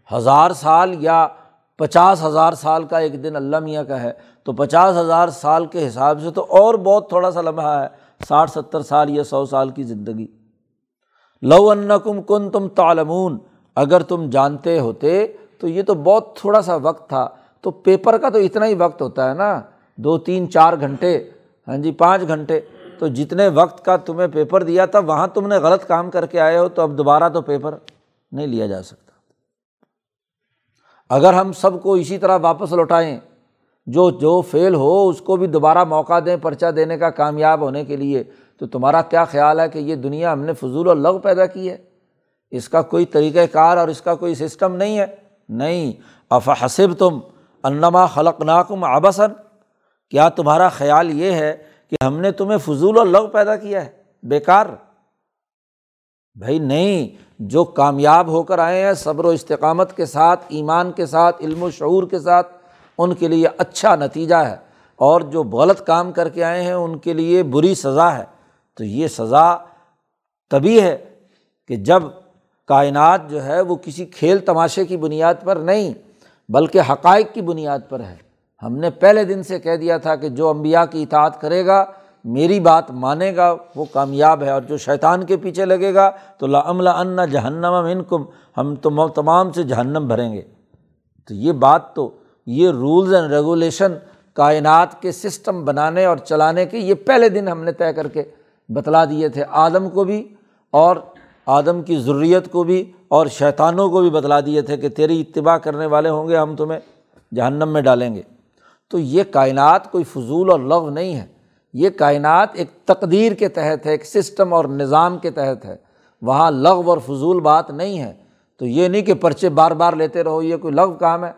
ہزار سال یا پچاس ہزار سال کا ایک دن اللہ میاں کا ہے، تو پچاس ہزار سال کے حساب سے تو اور بہت تھوڑا سا لمحہ ہے، ساٹھ ستر سال یا سو سال کی زندگی۔ لو ان کم کن تم تالمون اگر تم جانتے ہوتے تو یہ تو بہت تھوڑا سا وقت تھا، تو پیپر کا تو اتنا ہی وقت ہوتا ہے نا۔ دو تین چار گھنٹے ہاں جی پانچ گھنٹے۔ تو جتنے وقت کا تمہیں پیپر دیا تھا، وہاں تم نے غلط کام کر کے آئے ہو، تو اب دوبارہ تو پیپر نہیں لیا جا سکتا۔ اگر ہم سب کو اسی طرح واپس لوٹائیں، جو جو فیل ہو، اس کو بھی دوبارہ موقع دیں، پرچہ دینے کا کامیاب ہونے کے لیے، تو تمہارا کیا خیال ہے کہ یہ دنیا ہم نے فضول و لغ پیدا کی ہے؟ اس کا کوئی طریقۂ کار اور اس کا کوئی سسٹم نہیں ہے؟ نہیں۔ افحسب تم انما خلق ناکم آبسن کیا تمہارا خیال یہ ہے کہ ہم نے تمہیں فضول و لغ پیدا کیا ہے؟ بیکار۔ بھائی نہیں، جو کامیاب ہو کر آئے ہیں صبر و استقامت کے ساتھ، ایمان کے ساتھ، علم و شعور کے ساتھ، ان کے لیے اچھا نتیجہ ہے۔ اور جو غلط کام کر کے آئے ہیں، ان کے لیے بری سزا ہے۔ تو یہ سزا تبھی ہے کہ جب کائنات جو ہے، وہ کسی کھیل تماشے کی بنیاد پر نہیں، بلکہ حقائق کی بنیاد پر ہے۔ ہم نے پہلے دن سے کہہ دیا تھا کہ جو امبیا کی اطاعت کرے گا، میری بات مانے گا، وہ کامیاب ہے اور جو شیطان کے پیچھے لگے گا، تو لملہ ان جہنم ان کم ہم تو تمام سے جہنم بھریں گے۔ تو یہ بات تو، یہ رولز اینڈ ریگولیشن کائنات کے سسٹم بنانے اور چلانے کے، یہ پہلے دن ہم نے طے کر کے بتلا دیے تھے۔ آدم کو بھی اور آدم کی ضروریت کو بھی اور شیطانوں کو بھی بتلا دیے تھے کہ تیری اتباع کرنے والے ہوں گے، ہم تمہیں جہنم میں ڈالیں گے۔ تو یہ کائنات کوئی فضول اور لغ نہیں ہے۔ یہ کائنات ایک تقدیر کے تحت ہے، ایک سسٹم اور نظام کے تحت ہے۔ وہاں لغ اور فضول بات نہیں ہے۔ تو یہ نہیں کہ پرچے بار بار لیتے رہو، یہ کوئی لغ کام ہے۔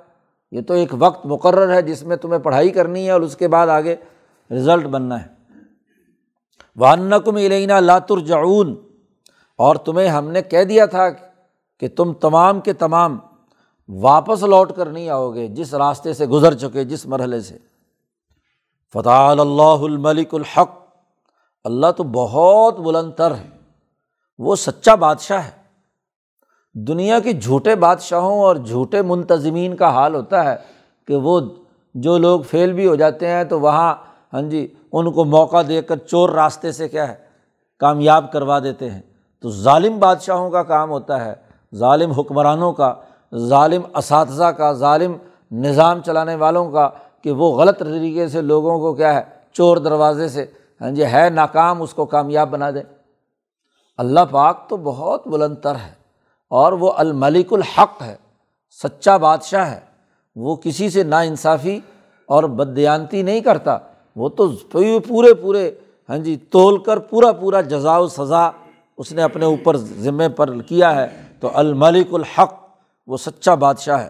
یہ تو ایک وقت مقرر ہے جس میں تمہیں پڑھائی کرنی ہے اور اس کے بعد آگے رزلٹ بننا ہے۔ وانکم علینا لاتر جعون اور تمہیں ہم نے کہہ دیا تھا کہ تم تمام کے تمام واپس لوٹ کر نہیں آؤ گے، جس راستے سے گزر چکے، جس مرحلے سے۔ فتح اللہ الملک الحق۔ اللہ تو بہت بلند تر ہے۔ وہ سچا بادشاہ ہے۔ دنیا کے جھوٹے بادشاہوں اور جھوٹے منتظمین کا حال ہوتا ہے کہ وہ جو لوگ فیل بھی ہو جاتے ہیں تو وہاں ہاں جی ان کو موقع دے کر چور راستے سے کیا ہے، کامیاب کروا دیتے ہیں۔ تو ظالم بادشاہوں کا کام ہوتا ہے، ظالم حکمرانوں کا ظالم اساتذہ کا، ظالم نظام چلانے والوں کا کہ وہ غلط طریقے سے لوگوں کو کیا ہے، چور دروازے سے ہاں جی ہے ناکام، اس کو کامیاب بنا دے۔ اللہ پاک تو بہت بلند تر ہے اور وہ الملک الحق ہے، سچا بادشاہ ہے۔ وہ کسی سے نا انصافی اور بدیانتی نہیں کرتا، وہ تو پورے پورے ہاں جی تول کر پورا پورا جزا و سزا اس نے اپنے اوپر ذمے پر کیا ہے۔ تو الملک الحق وہ سچا بادشاہ ہے۔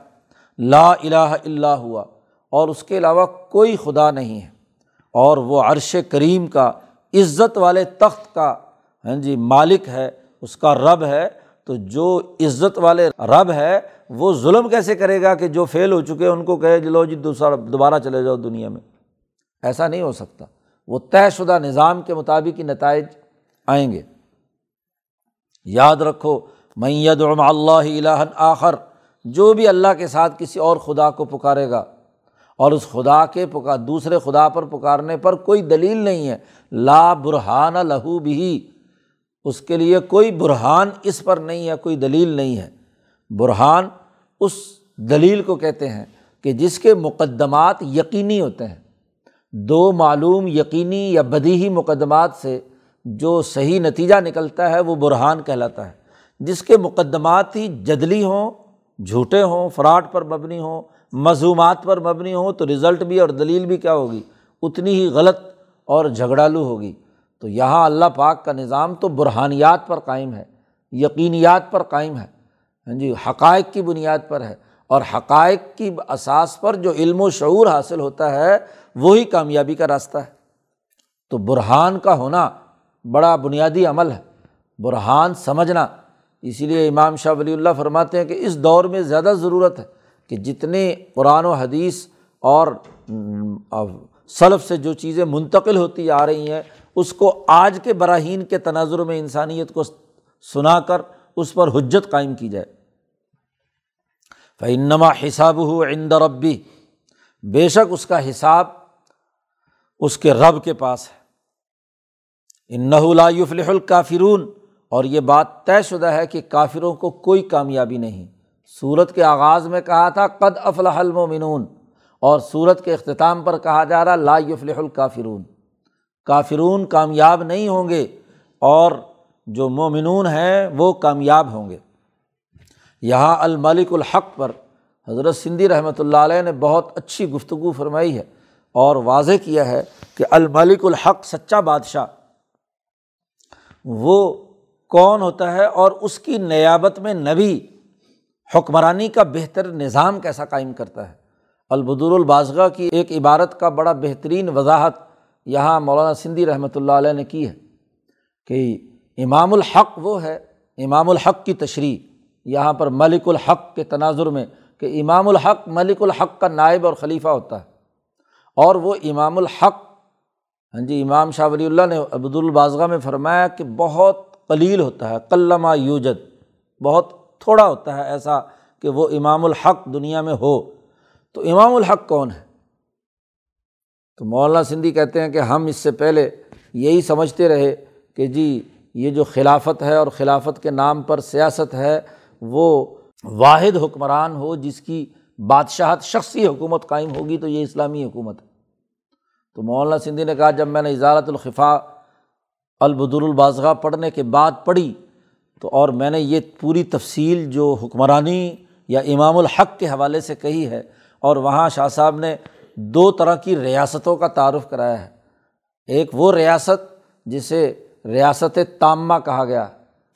لا الہ الا ہوا۔ اور اس کے علاوہ کوئی خدا نہیں ہے۔ اور وہ عرش کریم کا، عزت والے تخت کا ہاں جی مالک ہے، اس کا رب ہے۔ تو جو عزت والے رب ہے، وہ ظلم کیسے کرے گا کہ جو فیل ہو چکے، ان کو کہے لو جی دوسرا دوبارہ چلے جاؤ دنیا میں۔ ایسا نہیں ہو سکتا۔ وہ طے شدہ نظام کے مطابق ہی نتائج آئیں گے۔ یاد رکھو میت اللہ الہ آخر، جو بھی اللہ کے ساتھ کسی اور خدا کو پکارے گا۔ اور اس خدا کے پکار دوسرے خدا پر پکارنے پر کوئی دلیل نہیں ہے۔ لا برہان لہو بھی اس کے لیے کوئی برہان اس پر نہیں ہے، کوئی دلیل نہیں ہے۔ برہان اس دلیل کو کہتے ہیں کہ جس کے مقدمات یقینی ہوتے ہیں۔ دو معلوم یقینی یا بدی مقدمات سے جو صحیح نتیجہ نکلتا ہے، وہ برہان کہلاتا ہے۔ جس کے مقدمات ہی جدلی ہوں، جھوٹے ہوں، فراڈ پر مبنی ہوں مضومات پر مبنی ہوں، تو رزلٹ بھی اور دلیل بھی کیا ہوگی؟ اتنی ہی غلط اور جھگڑالو ہوگی۔ تو یہاں اللہ پاک کا نظام تو برہانیات پر قائم ہے، یقینیات پر قائم ہے۔ ہاں جی حقائق کی بنیاد پر ہے۔ اور حقائق کی اساس پر جو علم و شعور حاصل ہوتا ہے، وہی کامیابی کا راستہ ہے۔ تو برہان کا ہونا بڑا بنیادی عمل ہے۔ برہان سمجھنا اسی لیے امام شاہ ولی اللہ فرماتے ہیں کہ اس دور میں زیادہ ضرورت ہے کہ جتنے قرآن و حدیث اور سلف سے جو چیزیں منتقل ہوتی آ رہی ہیں، اس کو آج کے براہین کے تناظر میں انسانیت کو سنا کر اس پر حجت قائم کی جائے۔ فنما حساب ہو عند ربی بے شک اس کا حساب اس کے رب کے پاس ہے۔ ان اور یہ بات طے شدہ ہے کہ کافروں کو کوئی کامیابی نہیں۔ سورت کے آغاز میں کہا تھا، قد افلاح المومنون اور سورت کے اختتام پر کہا جا رہا، لا فلح الکافرون کافرون کامیاب نہیں ہوں گے اور جو مومنون ہیں وہ کامیاب ہوں گے۔ یہاں الملک الحق پر حضرت سندھی رحمۃ اللہ علیہ نے بہت اچھی گفتگو فرمائی ہے اور واضح کیا ہے کہ الملک الحق سچا بادشاہ وہ کون ہوتا ہے اور اس کی نیابت میں نبی حکمرانی کا بہتر نظام کیسا قائم کرتا ہے؟ البدر البازغہ کی ایک عبارت کا بڑا بہترین وضاحت یہاں مولانا سندھی رحمۃ اللہ علیہ نے کی ہے کہ امام الحق وہ ہے، امام الحق کی تشریح، یہاں پر ملک الحق کے تناظر میں کہ امام الحق ملک الحق کا نائب اور خلیفہ ہوتا ہے اور وہ امام الحق ہاں جی امام شاہ ولی اللہ نے عبد البازغہ میں فرمایا کہ بہت قلیل ہوتا ہے قلمہ یوجد، بہت تھوڑا ہوتا ہے ایسا کہ وہ امام الحق دنیا میں ہو۔ تو امام الحق کون ہے؟ تو مولانا سندھی کہتے ہیں کہ ہم اس سے پہلے یہی سمجھتے رہے کہ جی یہ جو خلافت ہے اور خلافت کے نام پر سیاست ہے، وہ واحد حکمران ہو، جس کی بادشاہت شخصی حکومت قائم ہوگی تو یہ اسلامی حکومت ہے۔ تو مولانا سندھی نے کہا، جب میں نے اجارت الخفا البدر البازغہ پڑھنے کے بعد پڑھی تو اور میں نے یہ پوری تفصیل جو حکمرانی یا امام الحق کے حوالے سے کہی ہے اور وہاں شاہ صاحب نے دو طرح کی ریاستوں کا تعارف کرایا ہے۔ ایک وہ ریاست جسے ریاست تامہ کہا گیا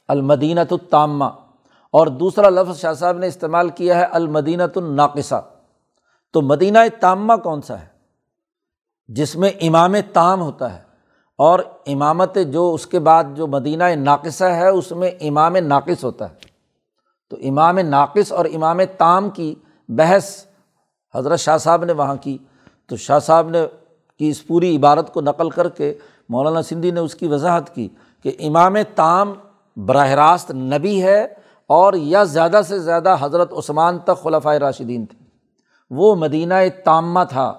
المدینت التامہ، اور دوسرا لفظ شاہ صاحب نے استعمال کیا ہے المدینت الناقصہ۔ تو مدینہ تامہ کون سا ہے؟ جس میں امام تام ہوتا ہے۔ اور امامت جو اس کے بعد جو مدینہ ناقصہ ہے، اس میں امام ناقص ہوتا ہے۔ تو امام ناقص اور امام تام کی بحث حضرت شاہ صاحب نے وہاں کی۔ تو شاہ صاحب نے کی اس پوری عبارت کو نقل کر کے مولانا سندھی نے اس کی وضاحت کی کہ امام تام براہ راست نبی ہے اور یا زیادہ سے زیادہ حضرت عثمان تک خلفۂ راشدین تھے۔ وہ مدینہ تامہ تھا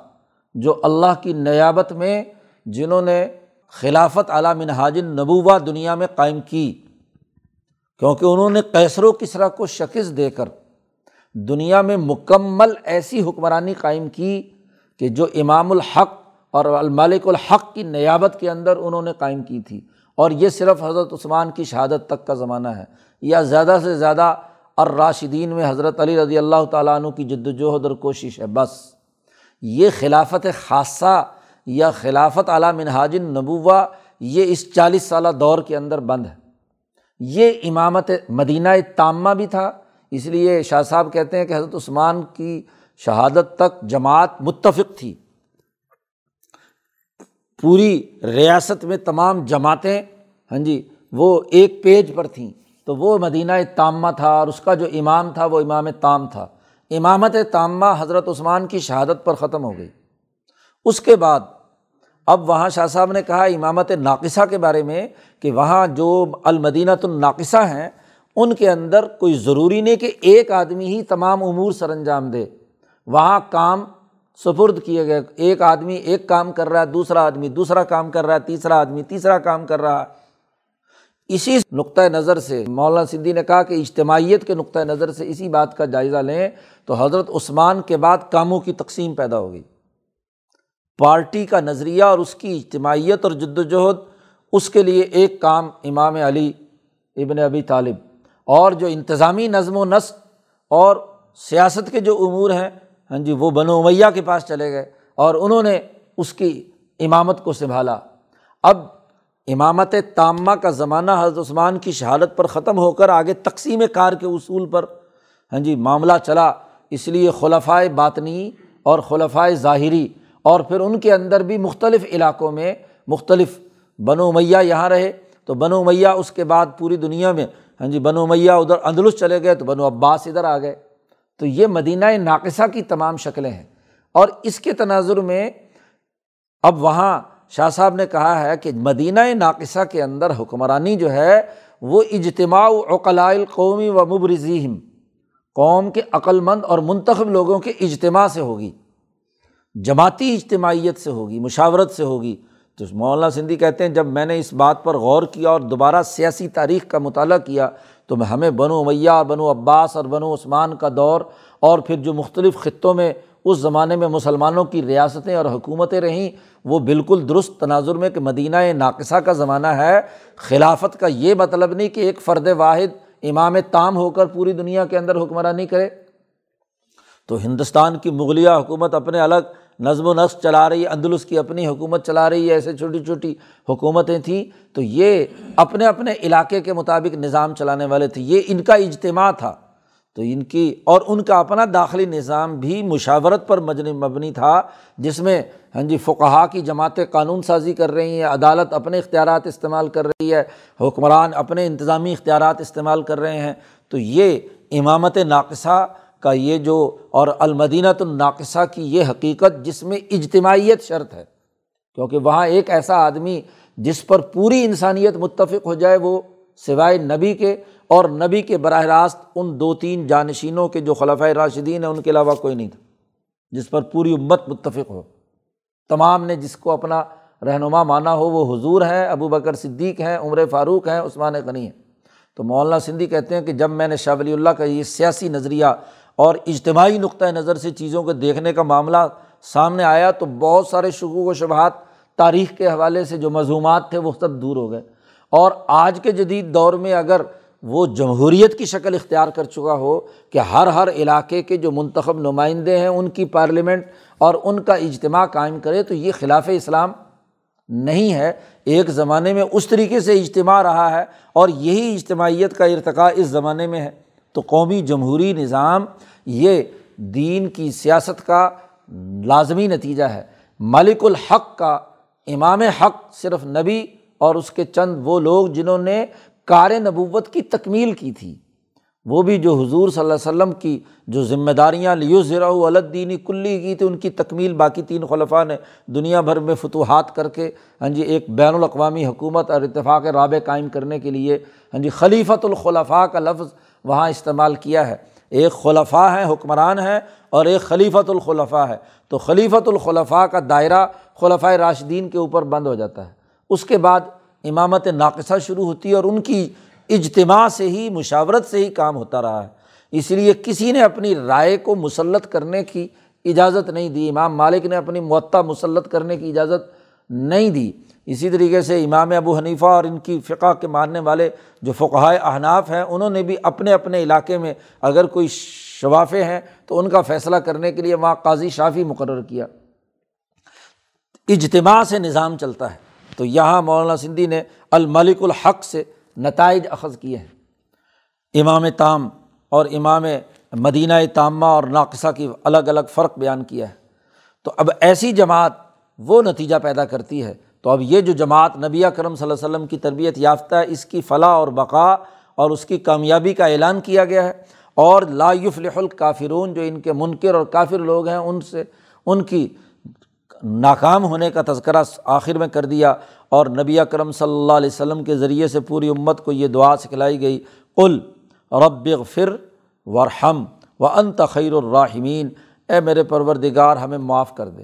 جو اللہ کی نیابت میں جنہوں نے خلافت اعلیٰ منہاجن نبوہ دنیا میں قائم کی، کیونکہ انہوں نے کیسر و کسرا کو شکست دے کر دنیا میں مکمل ایسی حکمرانی قائم کی کہ جو امام الحق اور المالک الحق کی نیابت کے اندر انہوں نے قائم کی تھی۔ اور یہ صرف حضرت عثمان کی شہادت تک کا زمانہ ہے، یا زیادہ سے زیادہ الراشدین میں حضرت علی رضی اللہ تعالیٰ عنہ کی جد وجہد اور کوشش ہے، بس۔ یہ خلافت خاصہ یا خلافت اعلیٰ منہاجن نبوہ یہ اس چالیس سالہ دور کے اندر بند ہے۔ یہ امامت مدینہ تامہ بھی تھا، اس لیے شاہ صاحب کہتے ہیں کہ حضرت عثمان کی شہادت تک جماعت متفق تھی۔ پوری ریاست میں تمام جماعتیں ہاں جی وہ ایک پیج پر تھیں۔ تو وہ مدینہ تامہ تھا اور اس کا جو امام تھا، وہ امام تام تھا۔ امامت تامہ حضرت عثمان کی شہادت پر ختم ہو گئی۔ اس کے بعد اب وہاں شاہ صاحب نے کہا امامت ناقصہ کے بارے میں کہ وہاں جو المدینہ الناقصہ ہیں، ان کے اندر کوئی ضروری نہیں کہ ایک آدمی ہی تمام امور سر انجام دے۔ وہاں کام سپرد کیے گئے۔ ایک آدمی ایک کام کر رہا ہے، دوسرا آدمی دوسرا کام کر رہا ہے، تیسرا آدمی تیسرا کام کر رہا ہے۔ اسی نقطۂ نظر سے مولانا سندھی نے کہا کہ اجتماعیت کے نقطۂ نظر سے اسی بات کا جائزہ لیں تو حضرت عثمان کے بعد کاموں کی تقسیم پیدا ہو گئی۔ پارٹی کا نظریہ اور اس کی اجتماعیت اور جد وجہد اس کے لیے ایک کام امام علی ابن ابی طالب۔ اور جو انتظامی نظم و نسق اور سیاست کے جو امور ہیں ہاں جی وہ بنو امیہ کے پاس چلے گئے اور انہوں نے اس کی امامت کو سنبھالا۔ اب امامت تامہ کا زمانہ حضرت عثمان کی شہادت پر ختم ہو کر آگے تقسیم کار کے اصول پر ہاں جی معاملہ چلا۔ اس لیے خلفۂ باطنی اور خلفۂ ظاہری اور پھر ان کے اندر بھی مختلف علاقوں میں مختلف بنو میاں یہاں رہے۔ تو بنو میاں اس کے بعد پوری دنیا میں ہاں جی بنو میاں ادھر اندلس چلے گئے، تو بنو عباس ادھر آ گئے۔ تو یہ مدینہ ناقصہ کی تمام شکلیں ہیں۔ اور اس کے تناظر میں اب وہاں شاہ صاحب نے کہا ہے کہ مدینہ ناقصہ کے اندر حکمرانی جو ہے، وہ اجتماع اقلائل قومی و مبرزیم قوم کے عقلمند اور منتخب لوگوں کے اجتماع سے ہوگی۔ جماعتی اجتماعیت سے ہوگی، مشاورت سے ہوگی۔ تو مولانا سندھی کہتے ہیں، جب میں نے اس بات پر غور کیا اور دوبارہ سیاسی تاریخ کا مطالعہ کیا، تو ہمیں بنو میاں بنو عباس اور بنو عثمان کا دور اور پھر جو مختلف خطوں میں اس زمانے میں مسلمانوں کی ریاستیں اور حکومتیں رہیں، وہ بالکل درست تناظر میں کہ مدینہ ناقصہ کا زمانہ ہے۔ خلافت کا یہ مطلب نہیں کہ ایک فرد واحد امام تام ہو کر پوری دنیا کے اندر حکمرانی کرے۔ تو ہندوستان کی مغلیہ حکومت اپنے الگ نظم و نقش چلا رہی ہے، اندلس کی اپنی حکومت چلا رہی ہے، ایسے چھوٹی چھوٹی حکومتیں تھیں۔ تو یہ اپنے اپنے علاقے کے مطابق نظام چلانے والے تھے۔ یہ ان کا اجتماع تھا۔ تو ان کی اور ان کا اپنا داخلی نظام بھی مشاورت پر مجن مبنی تھا، جس میں ہاں جی فقہا کی جماعتیں قانون سازی کر رہی ہیں، عدالت اپنے اختیارات استعمال کر رہی ہے، حکمران اپنے انتظامی اختیارات استعمال کر رہے ہیں۔ تو یہ امامت ناقصہ کا یہ جو اور المدینت الناقصہ کی یہ حقیقت جس میں اجتماعیت شرط ہے، کیونکہ وہاں ایک ایسا آدمی جس پر پوری انسانیت متفق ہو جائے، وہ سوائے نبی کے اور نبی کے براہ راست ان دو تین جانشینوں کے جو خلفۂ راشدین ہیں، ان کے علاوہ کوئی نہیں تھا، جس پر پوری امت متفق ہو۔ تمام نے جس کو اپنا رہنما مانا ہو، وہ حضور ہیں، ابو بکر صدیق ہیں، عمر فاروق ہیں، عثمان غنی ہیں۔ تو مولانا سندھی کہتے ہیں کہ جب میں نے شاہ ولی اللہ کا یہ سیاسی نظریہ اور اجتماعی نقطۂ نظر سے چیزوں کو دیکھنے کا معاملہ سامنے آیا تو بہت سارے شکوک و شبہات تاریخ کے حوالے سے جو مضمومات تھے وہ سب دور ہو گئے۔ اور آج کے جدید دور میں اگر وہ جمہوریت کی شکل اختیار کر چکا ہو کہ ہر ہر علاقے کے جو منتخب نمائندے ہیں ان کی پارلیمنٹ اور ان کا اجتماع قائم کرے تو یہ خلاف اسلام نہیں ہے۔ ایک زمانے میں اس طریقے سے اجتماع رہا ہے اور یہی اجتماعیت کا ارتقاء اس زمانے میں ہے۔ تو قومی جمہوری نظام یہ دین کی سیاست کا لازمی نتیجہ ہے۔ ملک الحق کا امام حق صرف نبی اور اس کے چند وہ لوگ جنہوں نے کار نبوت کی تکمیل کی تھی۔ وہ بھی جو حضور صلی اللہ علیہ وسلم کی جو ذمہ داریاں لیو ذرا الدینی کلی کی تھی، ان کی تکمیل باقی تین خلفہ نے دنیا بھر میں فتوحات کر کے ہاں جی ایک بین الاقوامی حکومت اور اتفاق رابع قائم کرنے کے لیے ہاں جی خلیفۃ الخلفاء کا لفظ وہاں استعمال کیا ہے۔ ایک خلفاء ہیں، حکمران ہیں اور ایک خلیفۃ الخلفاء ہے تو خلیفۃ الخلفاء کا دائرہ خلفۂ راشدین کے اوپر بند ہو جاتا ہے۔ اس کے بعد امامت ناقصہ شروع ہوتی ہے اور ان کی اجتماع سے ہی، مشاورت سے ہی کام ہوتا رہا ہے۔ اس لیے کسی نے اپنی رائے کو مسلط کرنے کی اجازت نہیں دی۔ امام مالک نے اپنی معطا مسلط کرنے کی اجازت نہیں دی۔ اسی طریقے سے امام ابو حنیفہ اور ان کی فقہ کے ماننے والے جو فقہائے احناف ہیں، انہوں نے بھی اپنے اپنے علاقے میں اگر کوئی شفافے ہیں تو ان کا فیصلہ کرنے کے لیے وہاں قاضی شافی مقرر کیا۔ اجتماع سے نظام چلتا ہے۔ تو یہاں مولانا سندھی نے الملک الحق سے نتائج اخذ کیے ہیں۔ امام تام اور امام مدینہ تامہ اور ناقصہ کی الگ الگ فرق بیان کیا ہے۔ تو اب ایسی جماعت وہ نتیجہ پیدا کرتی ہے تو اب یہ جو جماعت نبی کرم صلی اللہ علیہ وسلم کی تربیت یافتہ ہے، اس کی فلاح اور بقا اور اس کی کامیابی کا اعلان کیا گیا ہے۔ اور لا یفلح الکافرون، جو ان کے منکر اور کافر لوگ ہیں، ان سے، ان کی ناکام ہونے کا تذکرہ آخر میں کر دیا۔ اور نبی اکرم صلی اللہ علیہ وسلم کے ذریعے سے پوری امت کو یہ دعا سکھلائی گئی۔ قل رب فر ورحم و ان تخیر الراحمین۔ اے میرے پروردگار، ہمیں معاف کر دے۔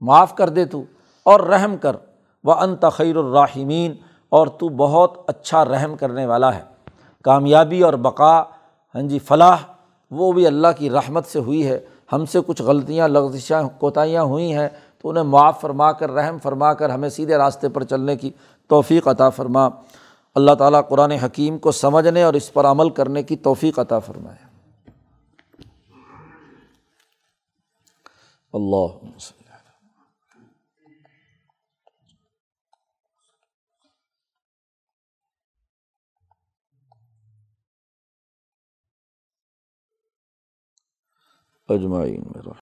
معاف کر دے تو۔ اور رحم کر و ان تخیر الراحمین اور تو بہت اچھا رحم کرنے والا ہے۔ کامیابی اور بقا ہاں جی فلاح، وہ بھی اللہ کی رحمت سے ہوئی ہے۔ ہم سے کچھ غلطیاں لغزشیں کوتاہیاں ہوئی ہیں، تو انہیں معاف فرما کر، رحم فرما کر ہمیں سیدھے راستے پر چلنے کی توفیق عطا فرما۔ اللہ تعالیٰ قرآن حکیم کو سمجھنے اور اس پر عمل کرنے کی توفیق عطا فرمائے۔ اللہ اجمعین میرا